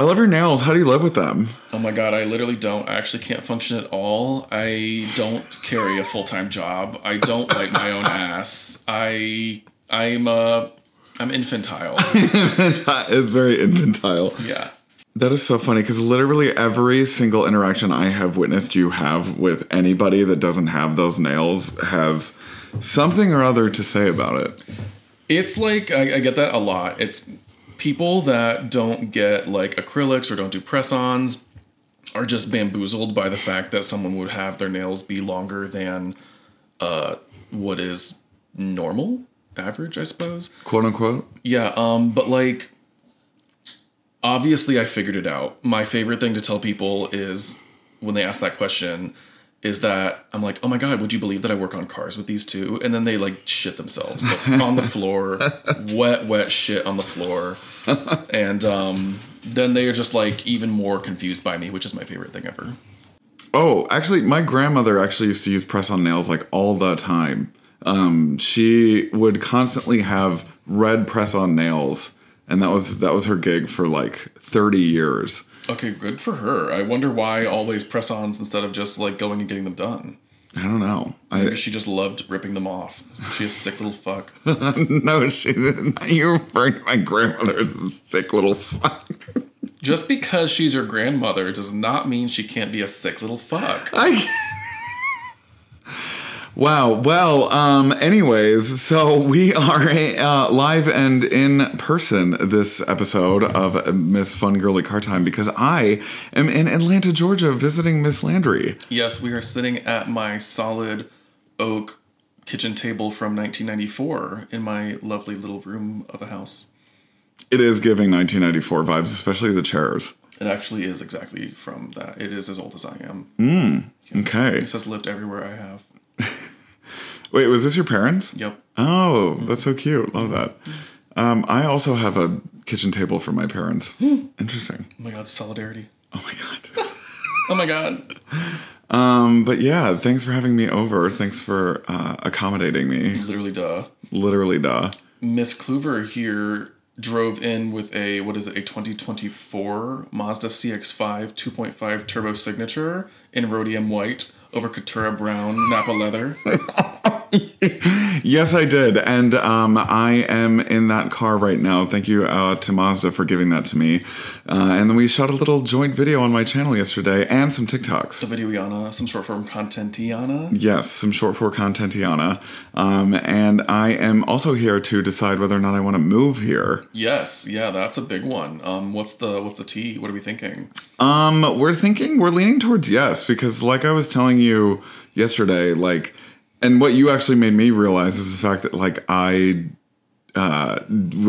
I love your nails. How do you live with them? Oh my god, I literally don't. I actually can't function at all. I don't carry a full time job. I don't like my own ass. I I'm uh I'm infantile. it's very infantile. Yeah. That is so funny because literally every single interaction I have witnessed you have with anybody that doesn't have those nails has something or other to say about it. It's like I, I get that a lot. It's people that don't get like acrylics or don't do press-ons are just bamboozled by the fact that someone would have their nails be longer than uh what is normal, average, I suppose. Quote unquote. Yeah, um, but like obviously I figured it out. My favorite thing to tell people is when they ask that question is that I'm like, oh my god, would you believe that I work on cars with these two? And then they like shit themselves like, on the floor, wet, wet shit on the floor, and um, then they are just like even more confused by me, which is my favorite thing ever. Oh, actually, my grandmother actually used to use press on nails like all the time. Um, she would constantly have red press on nails, and that was that was her gig for like thirty years. Okay, good for her. I wonder why always press-ons instead of just like going and getting them done. I don't know. Maybe I she just loved ripping them off. She a sick little fuck. no, she didn't. You're referring to my grandmother as a sick little fuck. Just because she's your grandmother does not mean she can't be a sick little fuck. I. Wow. Well, um, anyways, so we are uh, live and in person this episode of Miss Fun Girly Car Time because I am in Atlanta, Georgia, visiting Miss Landry. Yes, we are sitting at my solid oak kitchen table from 1994 in my lovely little room of a house. It is giving 1994 vibes, especially the chairs. It actually is exactly from that. It is as old as I am. Mm, Okay. It says lived everywhere I have. Wait, was this your parents? Yep. Oh, that's so cute. Love that. Um, I also have a kitchen table for my parents. Interesting. Oh my god, solidarity. Oh my god. Oh my god. Um, but yeah, thanks for having me over. Thanks for uh, accommodating me. Literally, duh. Literally, duh. Miss Kluver here drove in with a what is it a 2024 Mazda CX-5 2.5 turbo signature in rhodium white over Caturra brown Napa leather. Yes, I did, and um, I am in that car right now. Thank you uh, to Mazda for giving that to me. Uh, and then we shot a little joint video on my channel yesterday, and some TikToks. The videoiana, some short form contentiana. Yes, some short for contentiana. Um, and I am also here to decide whether or not I want to move here. Yes, yeah, that's a big one. Um, what's the what's the T? What are we thinking? Um, we're thinking we're leaning towards yes because, like I was telling you yesterday, like, and what you actually made me realize is the fact that like I uh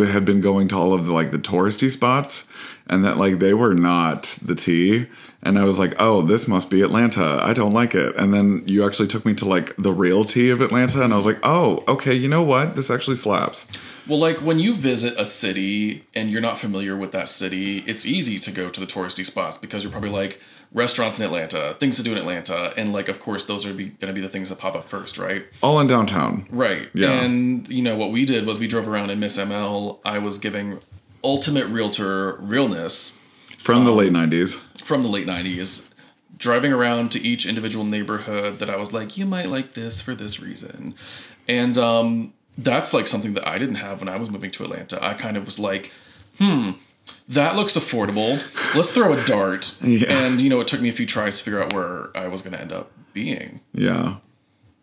had been going to all of the like the touristy spots and that like they were not the tea. And I was like oh this must be Atlanta. I don't like it. And then you actually took me to like the real T of Atlanta and I was like oh okay you know what? This actually slaps. Well, like when you visit a city and you're not familiar with that city, it's easy to go to the touristy spots because you're probably like restaurants in Atlanta, things to do in Atlanta, and like of course those are gonna be the things that pop up first, right? all in downtown Right. Yeah. And you know what we did was we drove around in Miss ML. I was giving ultimate realtor realness from the late 90s from the late 90s driving around to each individual neighborhood that i was like you might like this for this reason and um, that's like something that i didn't have when i was moving to atlanta i kind of was like hmm that looks affordable let's throw a dart Yeah. and you know it took me a few tries to figure out where i was going to end up being Yeah.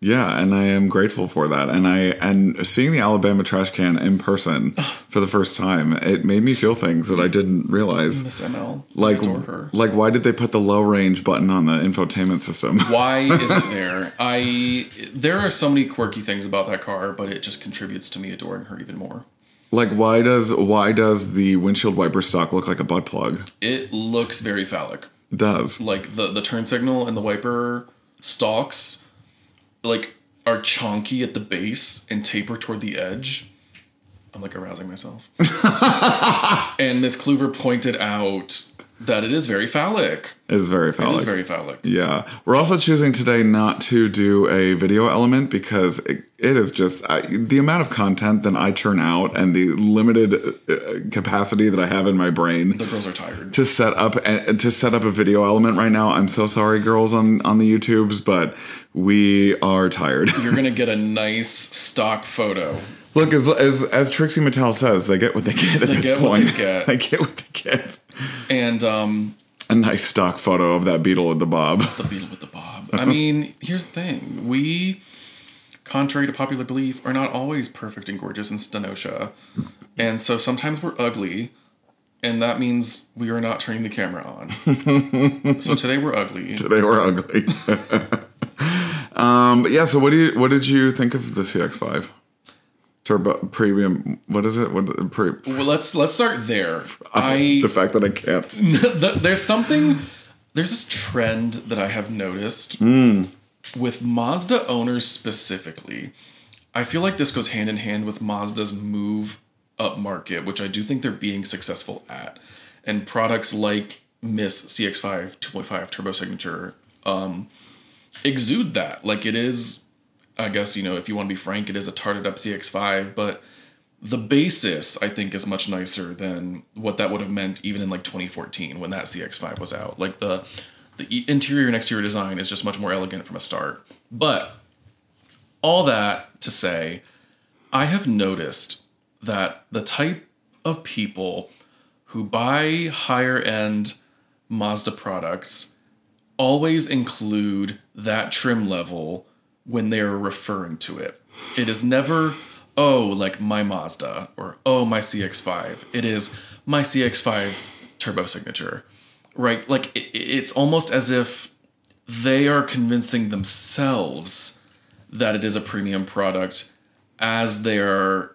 Yeah, and I am grateful for that. And I and seeing the Alabama trash can in person for the first time, it made me feel things that I didn't realize. miss ml Like adore her like why did they put the low range button on the infotainment system? why is it there i there are so many quirky things about that car but it just contributes to me adoring her even more like why does why does the windshield wiper stock look like a butt plug? it looks very phallic It does. like the the turn signal and the wiper stalks like are chonky at the base and taper toward the edge i'm like arousing myself and miss kluver pointed out that it is very phallic. It is very phallic. is very phallic. Yeah. We're also choosing today not to do a video element because it, it is just I, the amount of content that I churn out and the limited uh, capacity that I have in my brain The girls are tired. to set up and to set up a video element right now. I'm so sorry girls on on the YouTubes, but we are tired. You're gonna get a nice stock photo. Look, as, as as Trixie Mattel says, they get what they get at this get what point. they get. they get what they get. And um A nice stock photo of that beetle with the bob. the beetle with the bob. I mean, here's the thing. We, contrary to popular belief, are not always perfect and gorgeous in Stenosha. And so sometimes we're ugly, and that means we are not turning the camera on. so today we're ugly. Today we're ugly. um, but yeah. So what do you what did you think of the CX5 Turbo Premium? What is it? What pre, Well, let's let's start there. I the fact that I can't. the, there's something there's this trend that I have noticed with Mazda owners specifically. I feel like this goes hand in hand with Mazda's move up market, which I do think they're being successful at. And products like Miss CX5 2.5 Turbo Signature um, exude that. Like it is, I guess, you know, if you want to be frank, it is a tarted up CX5, but the basis I think is much nicer than what that would have meant even in like 2014 when that CX5 was out. Like the the interior and exterior design is just much more elegant from a start. But all that to say, I have noticed that the type of people who buy higher end Mazda products always include that trim level when they're referring to it. It is never, oh, like my Mazda or oh, my CX5. It is my CX5 turbo signature, right? Like it, it's almost as if they are convincing themselves that it is a premium product as they are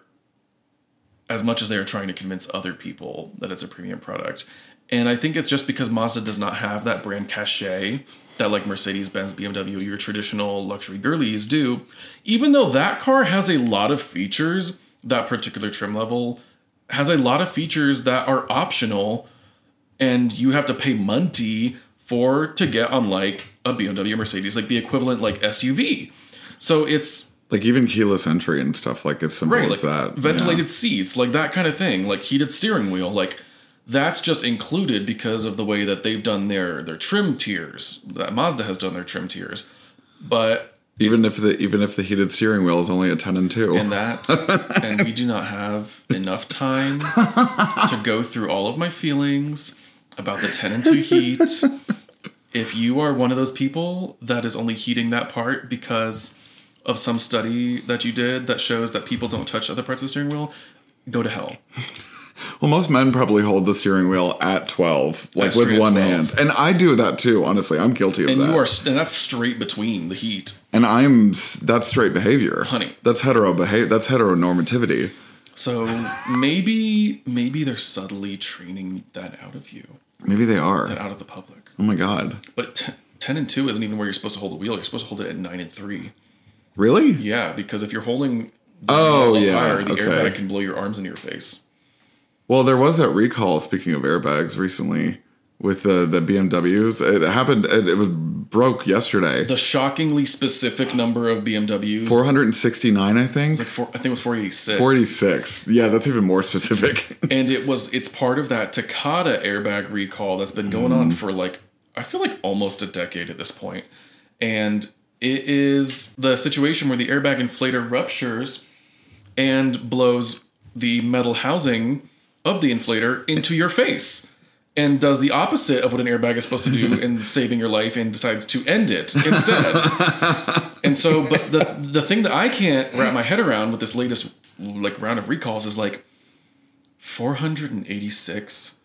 as much as they are trying to convince other people that it's a premium product. And I think it's just because Mazda does not have that brand cachet that like Mercedes Benz, BMW, your traditional luxury girlies do. Even though that car has a lot of features, that particular trim level has a lot of features that are optional and you have to pay money for to get on like a BMW Mercedes, like the equivalent like SUV. So it's Like even keyless entry and stuff like as simple right, as like that. ventilated seats, like that kind of thing, like heated steering wheel, like that's just included because of the way that they've done their their trim tiers. That Mazda has done their trim tiers, but Even if the even if the heated steering wheel is only a ten and two. and that and we do not have enough time to go through all of my feelings about the 10 and 2 heat if you are one of those people that is only heating that part because of some study that you did that shows that people don't touch other parts of the steering wheel go to hell Well, most men probably hold the steering wheel at 12, like with one 12. hand. And I do that too, honestly. I'm guilty of and that. you are and that's straight between the heat and I'm that's straight behavior. Honey. That's hetero behavior. That's heteronormativity. so maybe maybe they're subtly training that out of you Maybe they are. that out of the public Oh my god. but t- 10 and 2 isn't even where you're supposed to hold the wheel you're supposed to hold it at 9 and 3 Really? Yeah, because if you're holding the Oh, yeah, higher, the okay. airbag can blow your arms in your face. Well, there was that recall. Speaking of airbags, recently with the the BMWs, it happened. It, it was broke yesterday. The shockingly specific number of BMWs, 469, I think. like four, I think it was 486. 46. Yeah, that's even more specific. And it was it's part of that Takata airbag recall that's been going Mm. on for like I feel like almost a decade at this point. And it is the situation where the airbag inflator ruptures and blows the metal housing of the inflator into your face and does the opposite of what an airbag is supposed to do in saving your life and decides to end it instead. and so but the the thing that I can't wrap my head around with this latest like round of recalls is like 486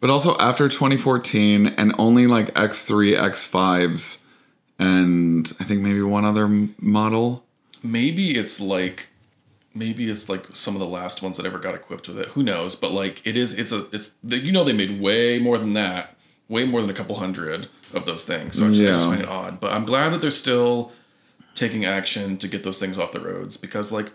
but also after 2014, and only like X3, X5s, and I think maybe one other model. maybe it's like maybe it's like some of the last ones that ever got equipped with it who knows but like it is it's a it's you know they made way more than that way more than a couple hundred of those things so I just, I just find it odd but i'm glad that they're still taking action to get those things off the roads because like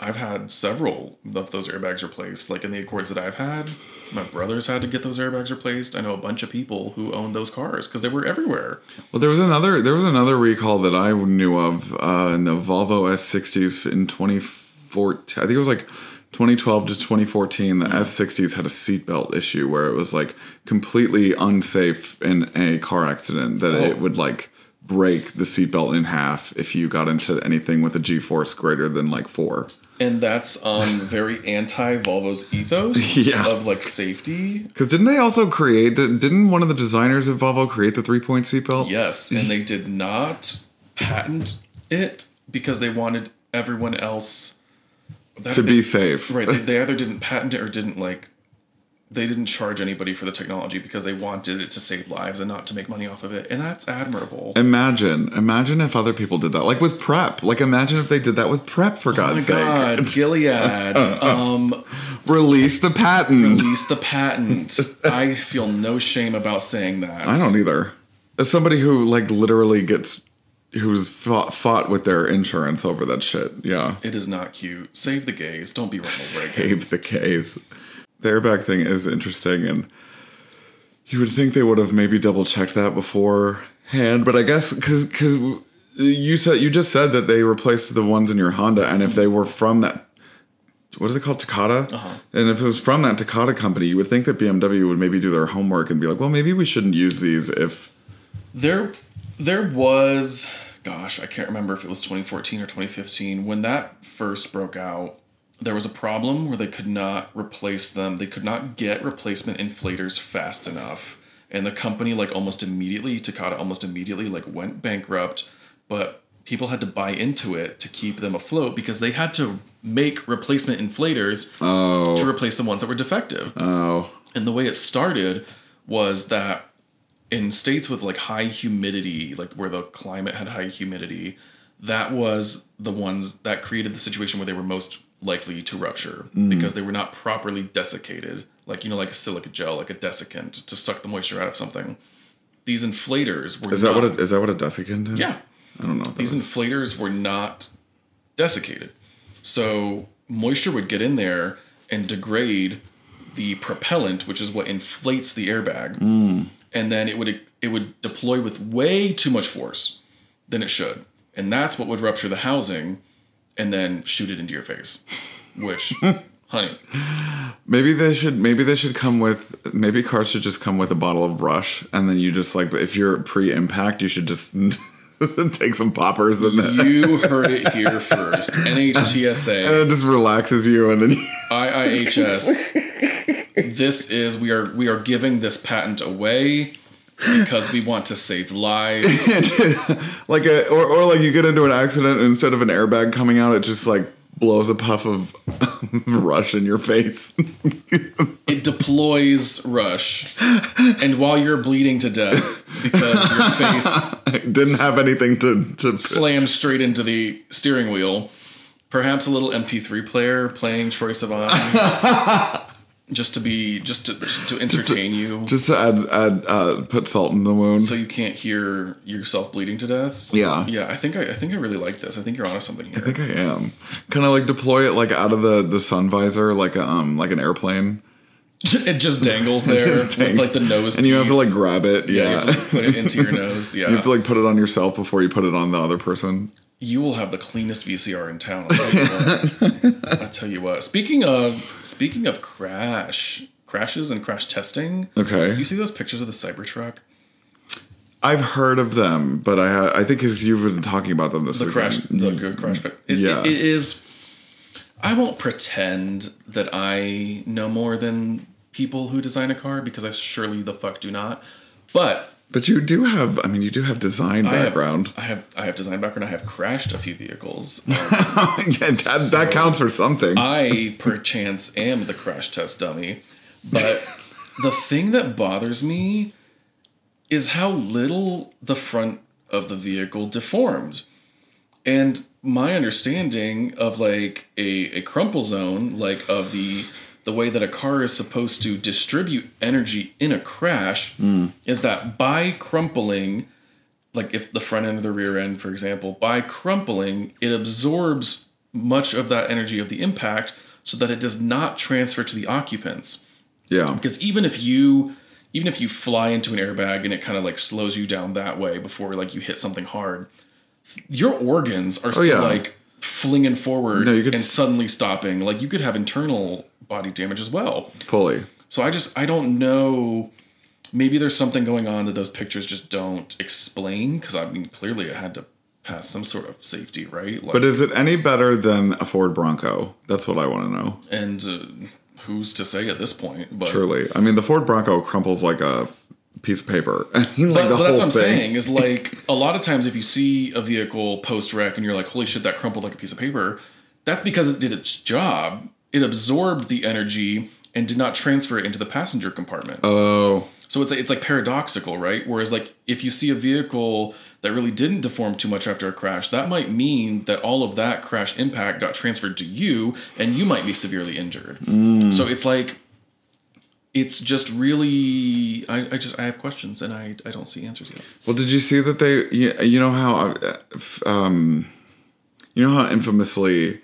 I've had several of those airbags replaced. Like in the Accords that I've had, my brothers had to get those airbags replaced. I know a bunch of people who owned those cars because they were everywhere. Well, there was another there was another recall that I knew of uh, in the Volvo S60s in 2014. I think it was like 2012 to 2014. The S60s had a seatbelt issue where it was like completely unsafe in a car accident that it would like break the seatbelt in half if you got into anything with a G-force greater than like four. And that's um very anti Volvo's ethos Yeah. of like safety. Because didn't they also create the? Didn't one of the designers of Volvo create the three-point seatbelt? Yes, and they did not patent it because they wanted everyone else that To they- be safe. right. They, they either didn't patent it or didn't like. They didn't charge anybody for the technology because they wanted it to save lives and not to make money off of it, and that's admirable. Imagine, imagine if other people did that, like with prep. Like imagine if they did that with prep. For Oh my God's sake, God, Gilead, um, release the patent. release the patent. I feel no shame about saying that. I don't either. As somebody who like literally gets, who's fought, fought with their insurance over that shit. Yeah, It is not cute. Save the gays. Don't be Ronald Reagan. save the gays. The airbag thing is interesting, and you would think they would have maybe double checked that beforehand. But I guess because because you said you just said that they replaced the ones in your Honda, and if they were from that. What is it called, Takata? Uh-huh. And if it was from that Takata company, you would think that BMW would maybe do their homework and be like, "Well, maybe we shouldn't use these if There, there was, gosh, I can't remember if it was 2014 or 2015 when that first broke out. There was a problem where they could not replace them. They could not get replacement inflators fast enough, and the company like almost immediately, Takata almost immediately like went bankrupt. But people had to buy into it to keep them afloat because they had to make replacement inflators oh to replace the ones that were defective. oh And the way it started was that in states with like high humidity, like where the climate had high humidity, that was the ones that created the situation where they were most likely to rupture mm. because they were not properly desiccated, like you know, like a silica gel, like a desiccant to suck the moisture out of something. These inflators were is that not, what a, is that what a desiccant is? Yeah. I don't know. These is. inflators were not desiccated. So moisture would get in there and degrade the propellant, which is what inflates the airbag. Mm. And then it would it would deploy with way too much force than it should. And that's what would rupture the housing and then shoot it into your face. Which honey, Maybe they should. Maybe they should come with. Maybe cars should just come with a bottle of Rush, and then you just like if you're pre-impact, you should just take some poppers and then you heard it here first. NHTSA. and it just relaxes you, and then you, IIHS. this is we are we are giving this patent away because we want to save lives. like a or or like you get into an accident and instead of an airbag coming out, it just like blows a puff of Rush in your face. It deploys rush, and while you're bleeding to death because your face Didn't have anything to to. slams straight into the steering wheel, perhaps a little MP3 player playing Troye Sivan. Just to be, just to to entertain you, Just to add, add, uh, put salt in the wound. so you can't hear yourself bleeding to death. yeah, Yeah, I think I, I think I really like this. I think you're onto something here. I think I am. Kind of like deploy it like out of the the sun visor, like a, um like an airplane, it just dangles there just with dang- like the nose, and you have to like grab it. yeah, Yeah, you have to like, put it into your nose. Yeah, you have to like put it on yourself before you put it on the other person. You will have the cleanest VCR in town. I'll tell you what. Tell you what. Speaking of speaking of crash crashes and crash testing, Okay, you see those pictures of the Cybertruck, I've heard of them, but I ha- I think because you've been talking about them this the weekend. crash, the good crash. But it, Yeah. it- it is. I won't pretend that I know more than people who design a car because I surely the fuck do not. But But you do have, I mean, you do have design I have- background. I have I have design background. I have crashed a few vehicles. yeah, that, that counts for something. I perchance am the crash test dummy. But the thing that bothers me is how little the front of the vehicle deformed. And my understanding of like a, a crumple zone, like of the the way that a car is supposed to distribute energy in a crash, hmm. is that by crumpling, like if the front end or the rear end, for example, by crumpling, it absorbs much of that energy of the impact so that it does not transfer to the occupants. Yeah. Because even if you even if you fly into an airbag and it kind of like slows you down that way before like you hit something hard, your organs are oh, still yeah. like flinging forward No, you could and s- suddenly stopping. Like you could have internal body damage as well. Fully. So I just I don't know. Maybe there's something going on that those pictures just don't explain. Because I mean, clearly it had to pass some sort of safety, right? Like, But is it any better than a Ford Bronco? That's what I want to know. and uh, who's to say at this point? But Truly. I mean, the Ford Bronco crumples like a piece of paper. I mean, like But, the but that's whole what I'm thing. saying is like a lot of times if you see a vehicle post wreck and you're like, holy shit, that crumpled like a piece of paper, that's because it did its job. It absorbed the energy and did not transfer it into the passenger compartment. Oh, So it's it's like paradoxical, right? Whereas like if you see a vehicle that really didn't deform too much after a crash, that might mean that all of that crash impact got transferred to you and you might be severely injured. Mm. So it's like it's just really I, I just I have questions and I, I don't see answers yet. well, did you see that they? You, you know how, uh, um, you know how infamously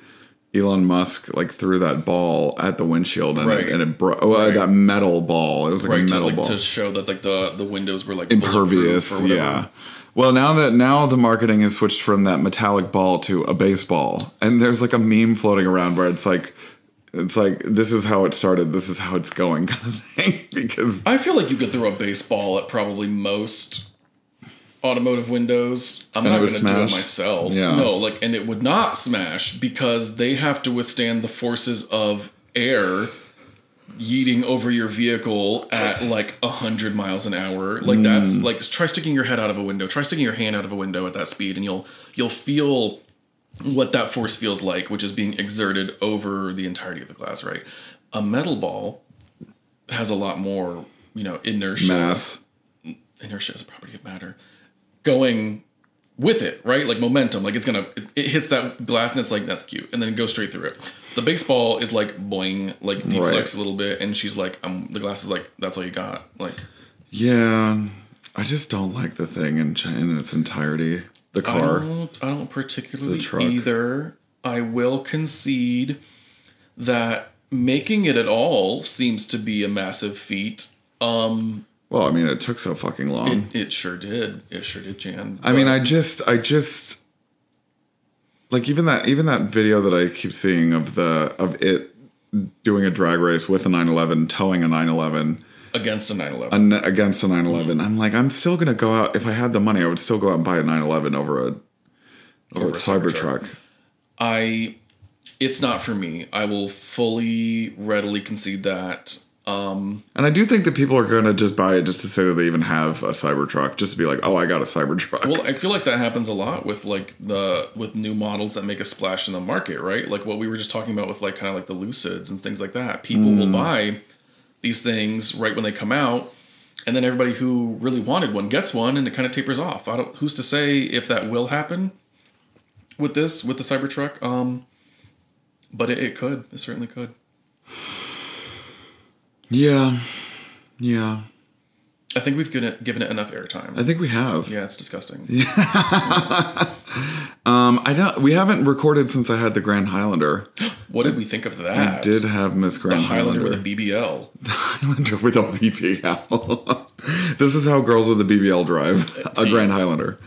Elon Musk like threw that ball at the windshield and Right. it, and it broke. Oh, Right. that metal ball. It was like Right a to metal like ball. to show that like the the windows were like impervious bulletproof or whatever. yeah well now that now the marketing has switched from that metallic ball to a baseball and there's like a meme floating around where it's like it's like this is how it started this is how it's going kind of thing because I feel like you could throw a baseball at probably most automotive windows. I'm not going to do it myself. Yeah. No, like, and it would not smash because they have to withstand the forces of air yeeting over your vehicle at like a hundred miles an hour. Like that's mm. like try sticking your head out of a window. Try sticking your hand out of a window at that speed, and you'll you'll feel what that force feels like, which is being exerted over the entirety of the glass. Right. A metal ball has a lot more, you know, inertia mass inertia is a property of matter going with it right like momentum like it's gonna it, it hits that glass and it's like that's cute and then it goes straight through it the baseball is like boing like deflects Right. a little bit and she's like um the glass is like that's all you got like yeah i just don't like the thing in, in its entirety the I car. don't, I don't particularly either. I will concede that making it at all seems to be a massive feat. Um well i mean it took so fucking long. it, it sure did. It sure did jan. I mean, I just, I just, like even that, even that video that I keep seeing of the of it doing a drag race with a 911, towing a 911 against a 911 an- against a 911. I'm like, I'm still gonna go out if I had the money, I would still go out and buy a 911 over a over, Over a Cybertruck. I it's not for me. I will fully readily concede that. Um And I do think that people are gonna just buy it just to say that they even have a Cybertruck, just to be like, oh, I got a Cybertruck. well I feel like that happens a lot with like the with new models that make a splash in the market, right? Like what we were just talking about with like kind of like the Lucids and things like that. People will buy these things right when they come out and then everybody who really wanted one gets one and it kind of tapers off. I don't who's to say if that will happen with this with the Cybertruck um but it, it could. It certainly could. yeah, yeah. I think we've given it, given it enough airtime. I think we have. Yeah, it's disgusting. Um, I don't. We haven't recorded since I had the Grand Highlander. What did we think of that? We did have Miss the Grand Highlander Highlander. with a BBL. The Highlander with a BBL. this is how girls with a BBL drive a Grand Highlander.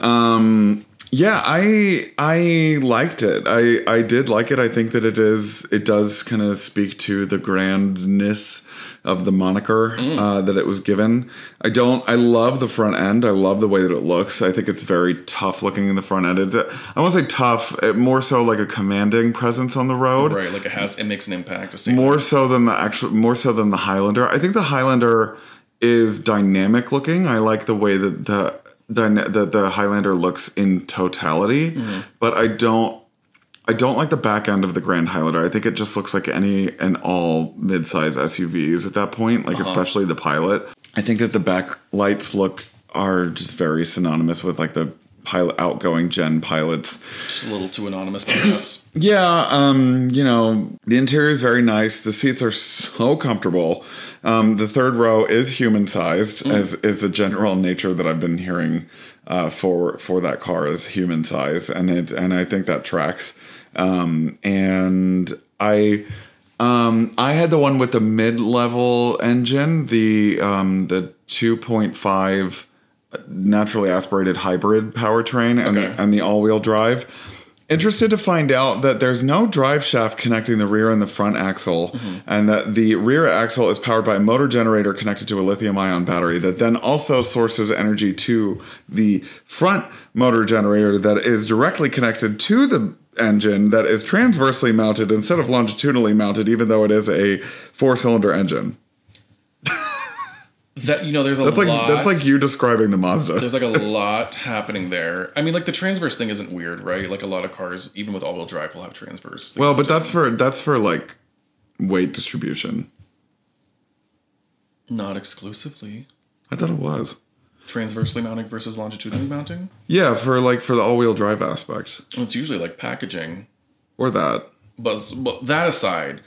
Um, yeah, I I liked it. I I did like it. I think that it is it does kind of speak to the grandness of the moniker uh, that it was given. I don't. I love the front end. I love the way that it looks. I think it's very tough looking in the front end. It's, I won't say tough. It, more so like a commanding presence on the road Right, like it has, it makes an impact. A more so than the actual more so than the highlander i think the highlander is dynamic looking i like the way that the dyna- that the highlander looks in totality mm-hmm. but i don't i don't like the back end of the grand highlander. I think it just looks like any and all mid-size suvs at that point like uh-huh. especially the pilot. I think that the back lights look are just very synonymous with like the pilot outgoing gen pilots Just a little too anonymous, perhaps. yeah, um, you know, the interior is very nice. The seats are so comfortable. Um, the third row is human sized, as is the general nature that I've been hearing uh, for for that car is human size, and it and I think that tracks. Um, and I um, I had the one with the mid-level engine, the um, the 2.5 naturally aspirated hybrid powertrain and, Okay. the, and the all-wheel drive. Interested to find out that there's no drive shaft connecting the rear and the front axle, mm-hmm. and that the rear axle is powered by a motor generator connected to a lithium ion battery that then also sources energy to the front motor generator that is directly connected to the engine that is transversely mounted instead of longitudinally mounted, even though it is a four cylinder engine. That you know, there's a That's like lot. that's like you describing the Mazda. there's like a lot happening there. I mean, like the transverse thing isn't weird, right? Like a lot of cars, even with all-wheel drive, will have transverse. Well, but that's for that's for like weight distribution. not exclusively I thought it was. transversely mounting versus longitudinally mounting. Yeah, for like for the all-wheel drive aspect Well, it's usually like packaging. or that. But, but that aside,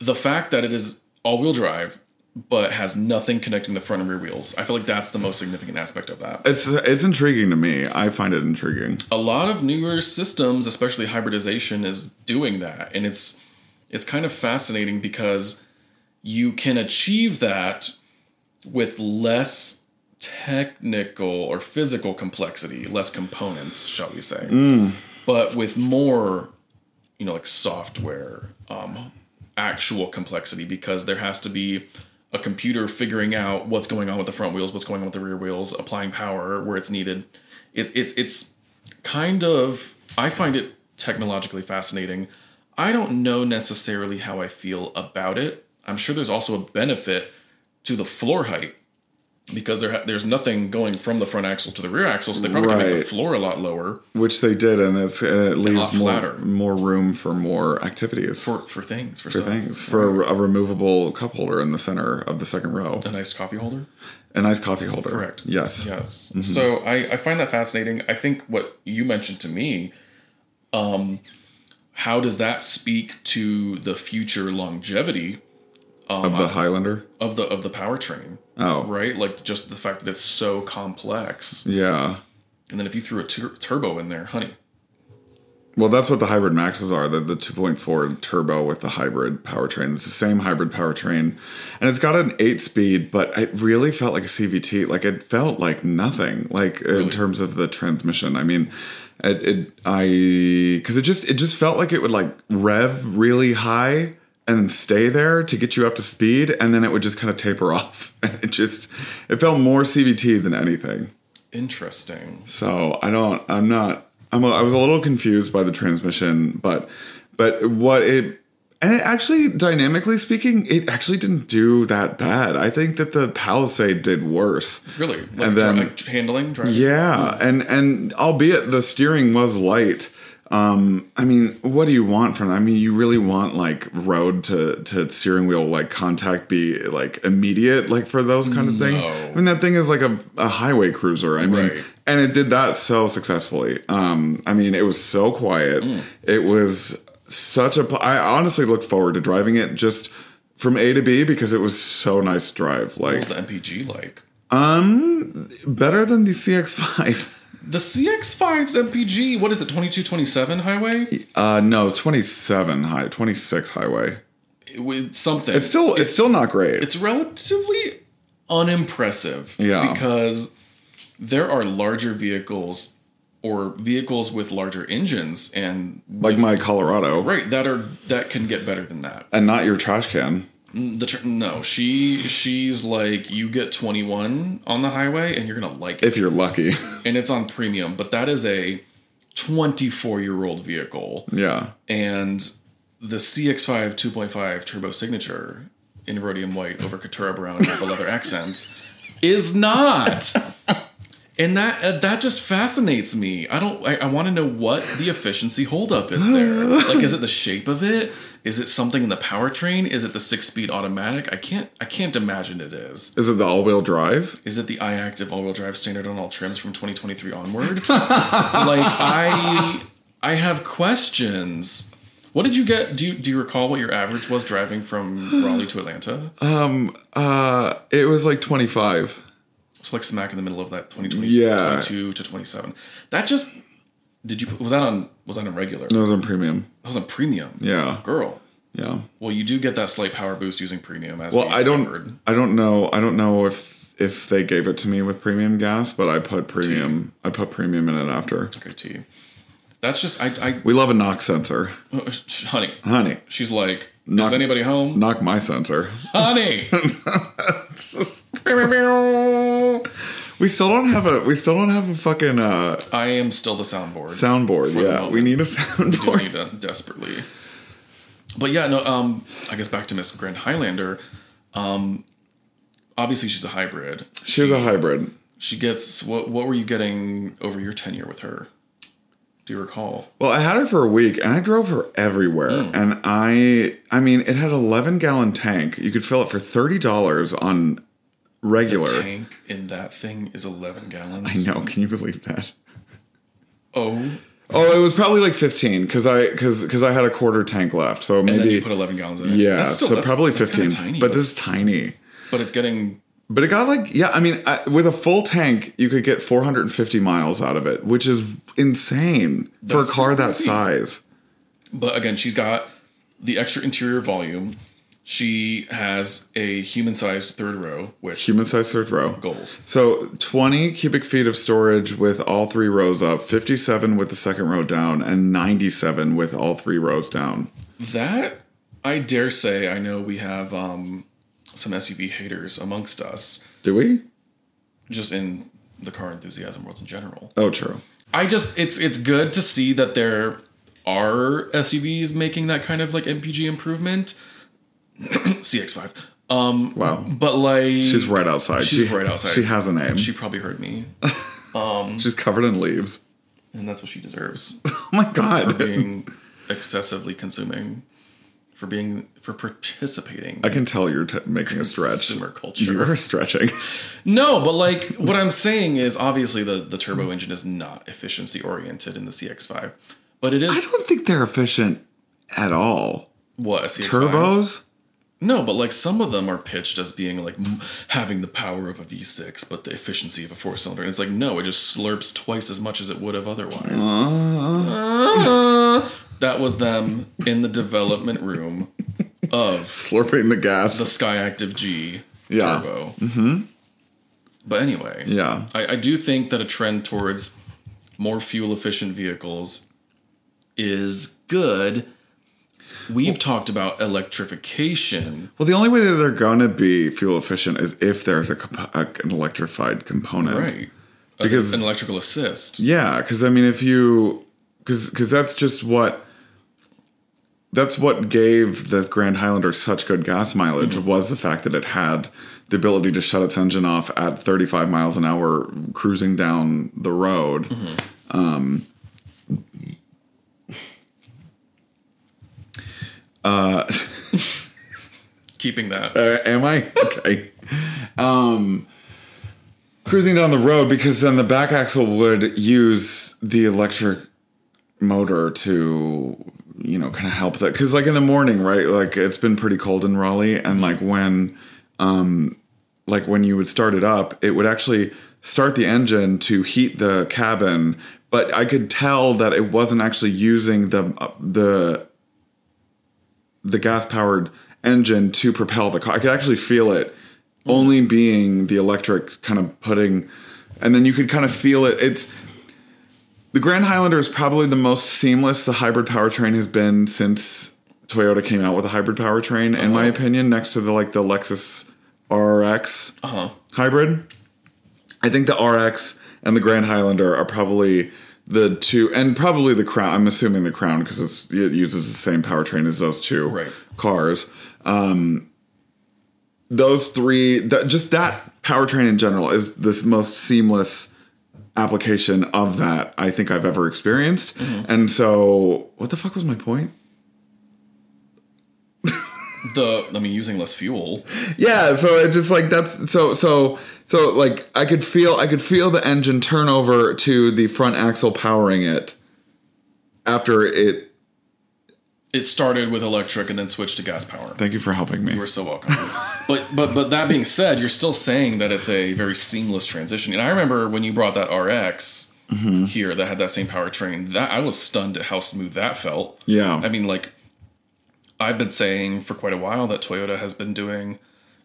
the fact that it is all-wheel drive but has nothing connecting the front and rear wheels, I feel like that's the most significant aspect of that. It's it's intriguing to me. I find it intriguing. a lot of newer systems, especially hybridization, is doing that, and it's it's kind of fascinating because you can achieve that with less technical or physical complexity, less components, shall we say, but with more, you know, like software, um, actual complexity, because there has to be a computer figuring out what's going on with the front wheels, what's going on with the rear wheels, applying power where it's needed. It, it's it's kind of I find it technologically fascinating. I don't know necessarily how I feel about it. I'm sure there's also a benefit to the floor height because there ha- there's nothing going from the front axle to the rear axle, so they probably can make the floor a lot lower Which they did, and it's and it leaves more more room for more activities for, for for things for, stuff. things for a removable cup holder in the center of the second row, A nice coffee holder. a nice coffee holder. Correct. Yes. Yes. So I, I find that fascinating. I think what you mentioned to me, um, how does that speak to the future longevity Of the Highlander. of the of the powertrain? Oh. Right, like just the fact that it's so complex, Yeah. and then if you threw a tur- turbo in there, honey, Well, that's what the hybrid maxes are. The the 2.4 turbo with the hybrid powertrain. It's the same hybrid powertrain, and it's got an eight speed, but it really felt like a CVT. Like it felt like nothing. Like in terms of the transmission. I mean, it, it I because it just it just felt like it would like rev really high and stay there to get you up to speed, and then it would just kind of taper off. And it just it felt more CVT than anything. interesting. So I don't. I'm not. I'm. A, I was a little confused by the transmission, but but what it and it actually dynamically speaking, it actually didn't do that bad. I think that the Palisade did worse. Really, like, And then- dri- like handling, driving. Yeah, and and albeit the steering was light. Um, I mean, what do you want from that? I mean, you really want like road to to steering wheel like contact be like immediate, like for those kind of thing. No. I mean, that thing is like a, a highway cruiser. I mean, Right. and it did that so successfully. Um, I mean, it was so quiet. Mm. It was such a. pl- I honestly looked forward to driving it just from A to B because it was so nice to drive. What Like was the MPG like? um, better than the CX5. The CX5's MPG, what is it, 2227 highway? Uh, no, it's 27 high, 26 highway. With something. It's still, it's, still not great. It's relatively unimpressive. Yeah. Because there are larger vehicles or vehicles with larger engines and like my Colorado, right that are that can get better than that. and not your trash can. The tr- no, she she's like you get 21 on the highway and you're going to like it If you're lucky. and it's on premium, but that is a 24 year old vehicle yeah. and the CX5 2.5 Turbo Signature in rhodium white over Caturra brown with the leather accents is not. And that uh, that just fascinates me. I don't. I, I want to know what the efficiency holdup is there. Like, is it the shape of it? Is it something in the powertrain? Is it the six-speed automatic? I can't. I can't imagine it is. Is it the all-wheel drive? Is it the iActive all-wheel drive standard on all trims from 2023 onward? like I I have questions. What did you get? Do you do you recall what your average was driving from Raleigh to Atlanta? Um, uh, it was like 25. It's like smack in the middle of that 2020 Yeah. 22 to 27. That just Did you was that on was that on regular? No, it was on premium. That was on premium. Yeah, Girl. yeah. Well, you do get that slight power boost using premium as Well, we I don't. I don't know. I don't know if if they gave it to me with premium gas, but I put premium. I put premium in it after. Okay, you. That's just I I We love a knock sensor, oh, uh, honey. honey. She's like, Knock- is anybody home? Knock my sensor. Honey. We still don't have a. We still don't have a fucking uh, I am still the soundboard. soundboard. Yeah, we need a soundboard. need that desperately. But yeah, no. Um, I guess back to Miss Grand Highlander. Um, obviously she's a hybrid. She was a hybrid. She gets what? What were you getting over your tenure with her? Do you recall? Well, I had her for a week, and I drove her everywhere. Hmm. And I, I mean, it had an eleven gallon tank. You could fill it for thirty dollars on regular. Tank in that thing is eleven gallons. I know. Can you believe that? Oh, Oh, it was probably like fifteen because I because because I had a quarter tank left. So and then maybe you put eleven gallons in it. yeah. That's still- so that's- probably that's fifteen. tiny, but this is tiny. but it's getting But it got like yeah. I mean, I, with a full tank, you could get four hundred and fifty miles out of it, which is insane for a car that size. But again, she's got the extra interior volume. She has a human-sized third row, which Human sized third row. goals. So 20 cubic feet of storage with all three rows up, 57 with the second row down, and 97 with all three rows down. That I dare say, I know we have um, some SUV haters amongst us, Do we? just in the car enthusiasm world in general. Oh, true. I just it's it's good to see that there are SUVs making that kind of like MPG improvement. CX5. Um, Wow. but like She's right outside. She's she, right outside. She has a name. she probably heard me, Um, She's covered in leaves. and that's what she deserves. Oh my god. For being excessively consuming, for being for participating I can tell you're t- making a stretch. consumer culture. You are stretching. No, but like what I'm saying is obviously the the turbo engine is not efficiency oriented in the CX5, but it is. I don't think they're efficient at all. what a CX5. Turbos? No, but like some of them are pitched as being like m- having the power of a V6, but the efficiency of a four cylinder. And it's like no, it just slurps twice as much as it would have otherwise. Uh, that was them in the development room of Slurping the gas. the Skyactiv G Yeah. turbo. Mm-hmm. But anyway, yeah. I, I do think that a trend towards more fuel efficient vehicles is good. We've talked about electrification. Well, the only way that they're going to be fuel efficient is if there's a, an electrified component. Right. Because- an electrical assist. Yeah, because I mean, if you, because because that's just what, that's what gave the Grand Highlander such good gas mileage was the fact that it had the ability to shut its engine off at 35 miles an hour cruising down the road. Um, Keeping that. Uh, am I okay? um, cruising down the road because then the back axle would use the electric motor to you know kind of help that because like in the morning right like it's been pretty cold in raleigh and like when um like when you would start it up it would actually start the engine to heat the cabin but i could tell that it wasn't actually using the uh, the the gas powered engine to propel the car. I could actually feel it only being the electric kind of putting, and then you could kind of feel it. It's the Grand Highlander is probably the most seamless the hybrid powertrain has been since Toyota came out with a hybrid powertrain, in my Uh-huh. opinion, next to the like the Lexus RX Uh huh. hybrid. I think the RX and the Grand Highlander are probably the two, and probably the Crown. I'm assuming the Crown because it uses the same powertrain as those two Right. cars. Um, those three, that, just that powertrain in general is this most seamless application of that I think I've ever experienced. And so, what the fuck was my point? The I mean, using less fuel. yeah so it just like that's so so so like i could feel i could feel the engine turn over to the front axle powering it after it It started with electric and then switched to gas power. thank you for helping me You are so welcome. but but but that being said, you're still saying that it's a very seamless transition. And I remember when you brought that RX mm-hmm. here that had that same powertrain. That I was stunned at how smooth that felt. Yeah. I mean, like, I've been saying for quite a while that Toyota has been doing,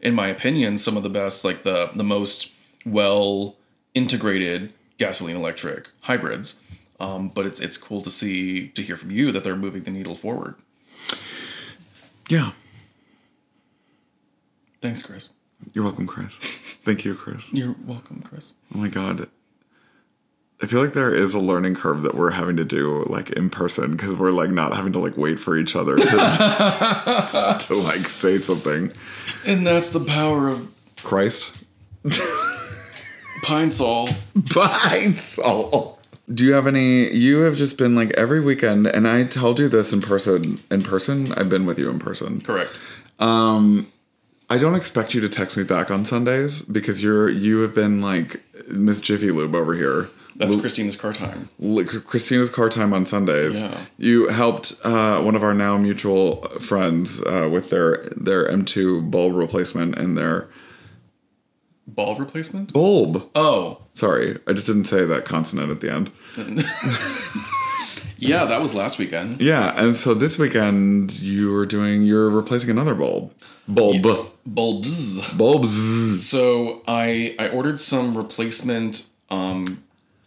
in my opinion, some of the best, like the the most well integrated gasoline electric hybrids. Um, but it's it's cool to see to hear from you that they're moving the needle forward. yeah. Thanks, Chris. You're welcome, Chris. Thank you, Chris. You're welcome, Chris. Oh my god. I feel like there is a learning curve that we're having to do like in person because we're like not having to like wait for each other to, to like say something. And that's the power of Christ. Pine Sol. Pine Sol. Do you have any you have just been like every weekend and I told you this in person in person. I've been with you in person. Correct. Um, I don't expect you to text me back on Sundays because you're you have been like Miss Jiffy Lube over here. That's Christina's car time. L- Christina's car time on Sundays. Yeah. You helped uh, one of our now mutual friends uh, with their their M2 bulb replacement and their bulb replacement? bulb. Oh, Sorry, I just didn't say that consonant at the end. yeah, that was last weekend. Yeah, and so this weekend you were doing you're replacing another bulb. Bulb. Bulbs. Bulbs. So I I ordered some replacement um,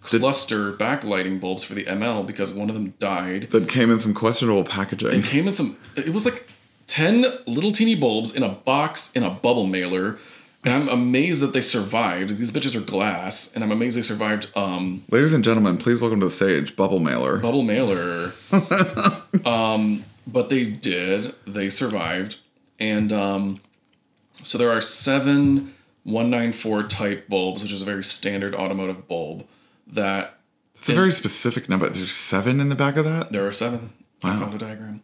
cluster backlighting bulbs for the ML because one of them died. That came in some questionable packaging. It came in some. It was like ten little teeny bulbs in a box in a bubble mailer, and I'm amazed that they survived. These bitches are glass, and I'm amazed they survived. Um, Ladies and gentlemen, please welcome to the stage, Bubble Mailer. bubble mailer. um, but they did. They survived, and um, so there are seven 194 type bulbs, which is a very standard automotive bulb. That It's a very specific number. There's seven in the back of that. there are seven. I found a diagram.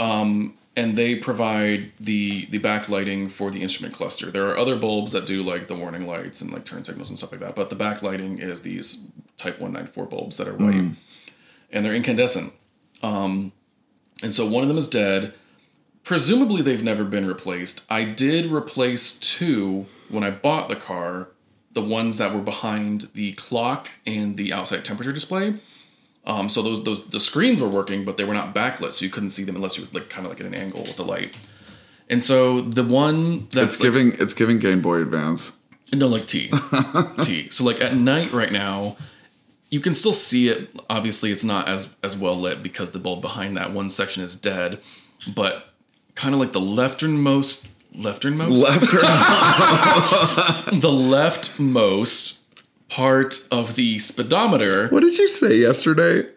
Um, and they provide the the backlighting for the instrument cluster. There are other bulbs that do like the warning lights and like turn signals and stuff like that, but the backlighting is these Type 194 bulbs that are white and they're incandescent. Um, and so one of them is dead. Presumably they've never been replaced. I did replace two when I bought the car, the ones that were behind the clock and the outside temperature display. Um, so those those the screens were working, but they were not backlit, so you couldn't see them unless you were like kind of like at an angle with the light. And so the one that's It's like, giving it's giving Game Boy Advance. no, like T. T. So like at night right now, you can still see it. Obviously, it's not as as well lit because the bulb behind that one section is dead. But kind of like the lefternmost lefternmost Left or the leftmost part of the speedometer What did you say yesterday?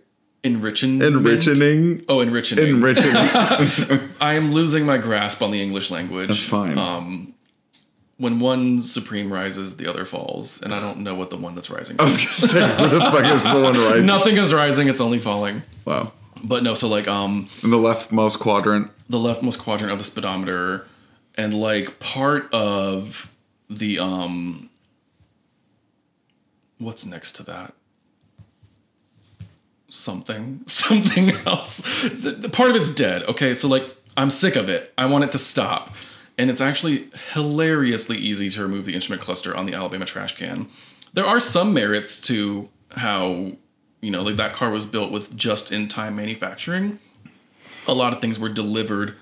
enriching Enriching. Oh, enriching. Enriching. I am losing my grasp on the English language. That's fine. Um, when one supreme rises, the other falls, and I don't know what the one that's rising. I was gonna say, where the fuck is the one right? Nothing is rising; it's only falling. Wow. But no, so like um, In the leftmost quadrant. the leftmost quadrant of the speedometer, and like part of the um, what's next to that? Something, something else. The, the part of it's dead. Okay, so like I'm sick of it. I want it to stop. And it's actually hilariously easy to remove the instrument cluster on the Alabama trash can. There are some merits to how, you know, like that car was built with just in time manufacturing. A lot of things were delivered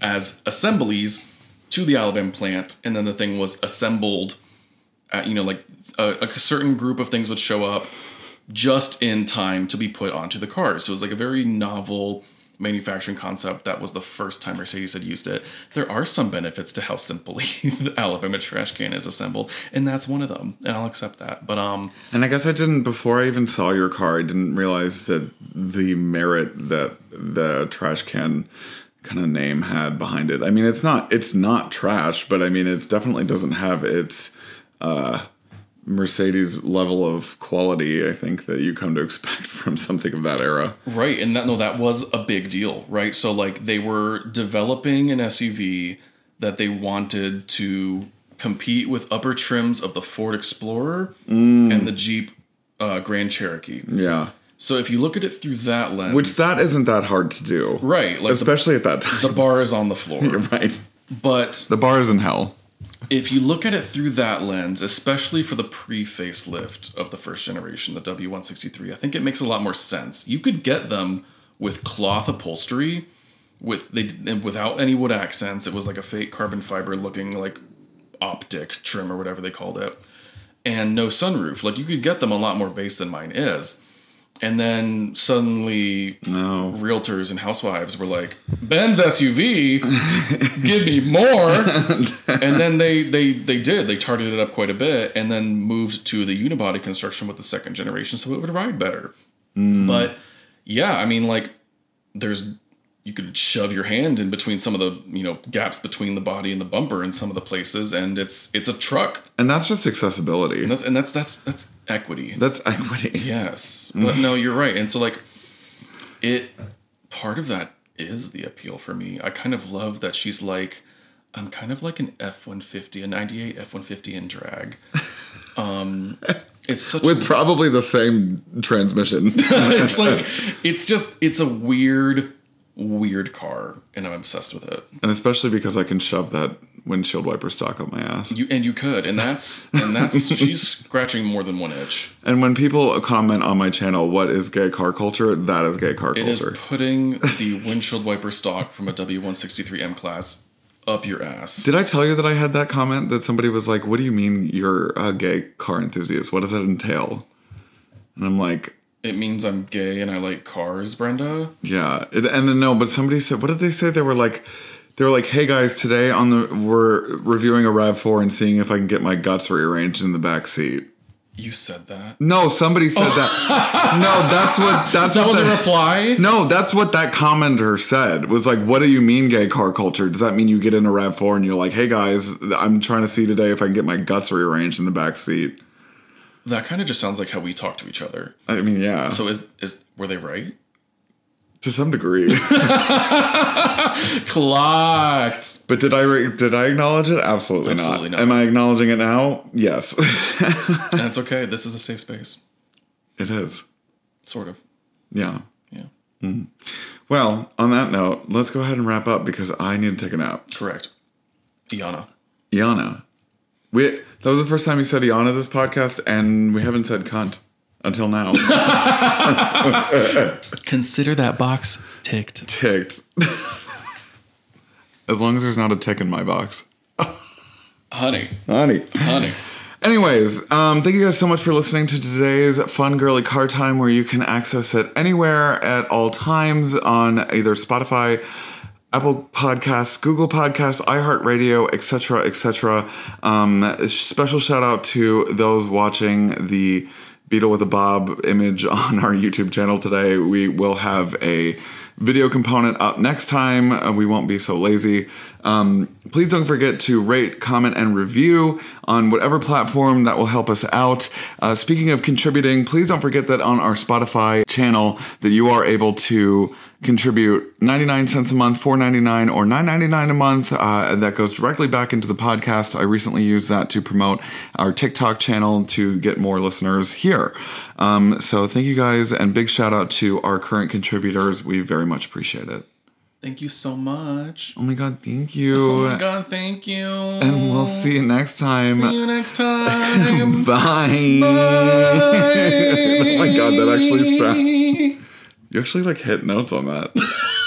as assemblies to the Alabama plant, and then the thing was assembled at, you know, like a, a certain group of things would show up just in time to be put onto the car. So it was like a very novel manufacturing concept that was the first time Mercedes had used it. There are some benefits to how simply the Alabama trash can is assembled, and that's one of them. And I'll accept that. But um And I guess I didn't before I even saw your car, I didn't realize that the merit that the trash can kind of name had behind it. I mean, it's not it's not trash, but I mean, it definitely doesn't have its uh Mercedes level of quality, I think that you come to expect from something of that era. Right, and that no, that was a big deal, right? So like they were developing an SUV that they wanted to compete with upper trims of the Ford Explorer and the Jeep uh, Grand Cherokee. Yeah. So if you look at it through that lens, Which that isn't that hard to do. right, like the, Especially at that time. the bar is on the floor, You're right. but The bar is in hell. if you look at it through that lens, especially for the pre facelift of the first generation, the W163, I think it makes a lot more sense. You could get them with cloth upholstery, with they without any wood accents. It was like a fake carbon fiber looking like optic trim or whatever they called it, and no sunroof. Like you could get them a lot more base than mine is. And then suddenly, No. realtors and housewives were like, "Benz SUV, give me more." and then they they they did. They tarted it up quite a bit, and then moved to the unibody construction with the second generation, so it would ride better. Hmm. But yeah, I mean, like, there's you could shove your hand in between some of the you know gaps between the body and the bumper in some of the places, and it's it's a truck. And that's just accessibility. And that's and that's that's that's equity. That's equity. Yes, but no, you're right. And so like it part of that is the appeal for me. I kind of love that she's like I'm kind of like an F150, a 98 F150 in drag. Um it's such With probably the same transmission. it's like it's just it's a weird weird car and I'm obsessed with it. and especially because I can shove that windshield wiper stalk up my ass. You and you could and that's and that's she's scratching more than one itch. And when people comment on my channel, what is gay car culture? That is gay car It culture. It is putting the windshield wiper stalk from a W163M class up your ass. Did I tell you that I had that comment that somebody was like, "What do you mean you're a gay car enthusiast? What does that entail?" And I'm like, It means I'm gay and I like cars, Brenda. "Yeah." It, and then no, but somebody said, "What did they say?" They were like, "They were like, hey guys, today on the we're reviewing a Rav Four and seeing if I can get my guts rearranged in the back seat." You said that. No, somebody said that. No, that's what that's That what was the- a reply. No, that's what that commenter said. Was like, "What do you mean gay car culture? Does that mean you get in a Rav Four and you're like, hey guys, I'm trying to see today if I can get my guts rearranged in the back seat." That kind of just sounds like how we talk to each other. I mean, yeah, So is is were they right? to some degree. Clocked. but did I re- did I acknowledge it? Absolutely, Absolutely not. not. Am I acknowledging it now? Yes, That's okay. This is a safe space. it is. Sort of. Yeah. Yeah. Mm-hmm. Well, on that note, let's go ahead and wrap up because I need to take a nap. Correct. Iana. Iana, we that was the first time you said Iana this podcast, and we haven't said cunt until now. Consider that box ticked. Ticked. as long as there's not a tick in my box. Honey. Honey. Honey. Anyways, um, thank you guys so much for listening to today's fun girly car time where you can access it anywhere at all times on either Spotify, Apple Podcasts, Google Podcasts, iHeartRadio, etc., etc. Um, special shout out to those watching the Beetle with a Bob image on our YouTube channel today. We will have a video component up next time. Uh, we won't be so lazy. Um, please don't forget to rate, comment, and review on whatever platform that will help us out. Uh, speaking of contributing, please don't forget that on our Spotify channel that you are able to contribute 99 cents a month, 4.99 or 9.99 a month. Uh, that goes directly back into the podcast. I recently used that to promote our TikTok channel to get more listeners here. Um, so thank you guys, and big shout out to our current contributors. We very much appreciate it. Thank you so much. Oh my god, thank you. Oh my god, thank you. And we'll see you next time. See you next time. Bye. Bye. oh my god, that actually sounds. You actually like hit notes on that.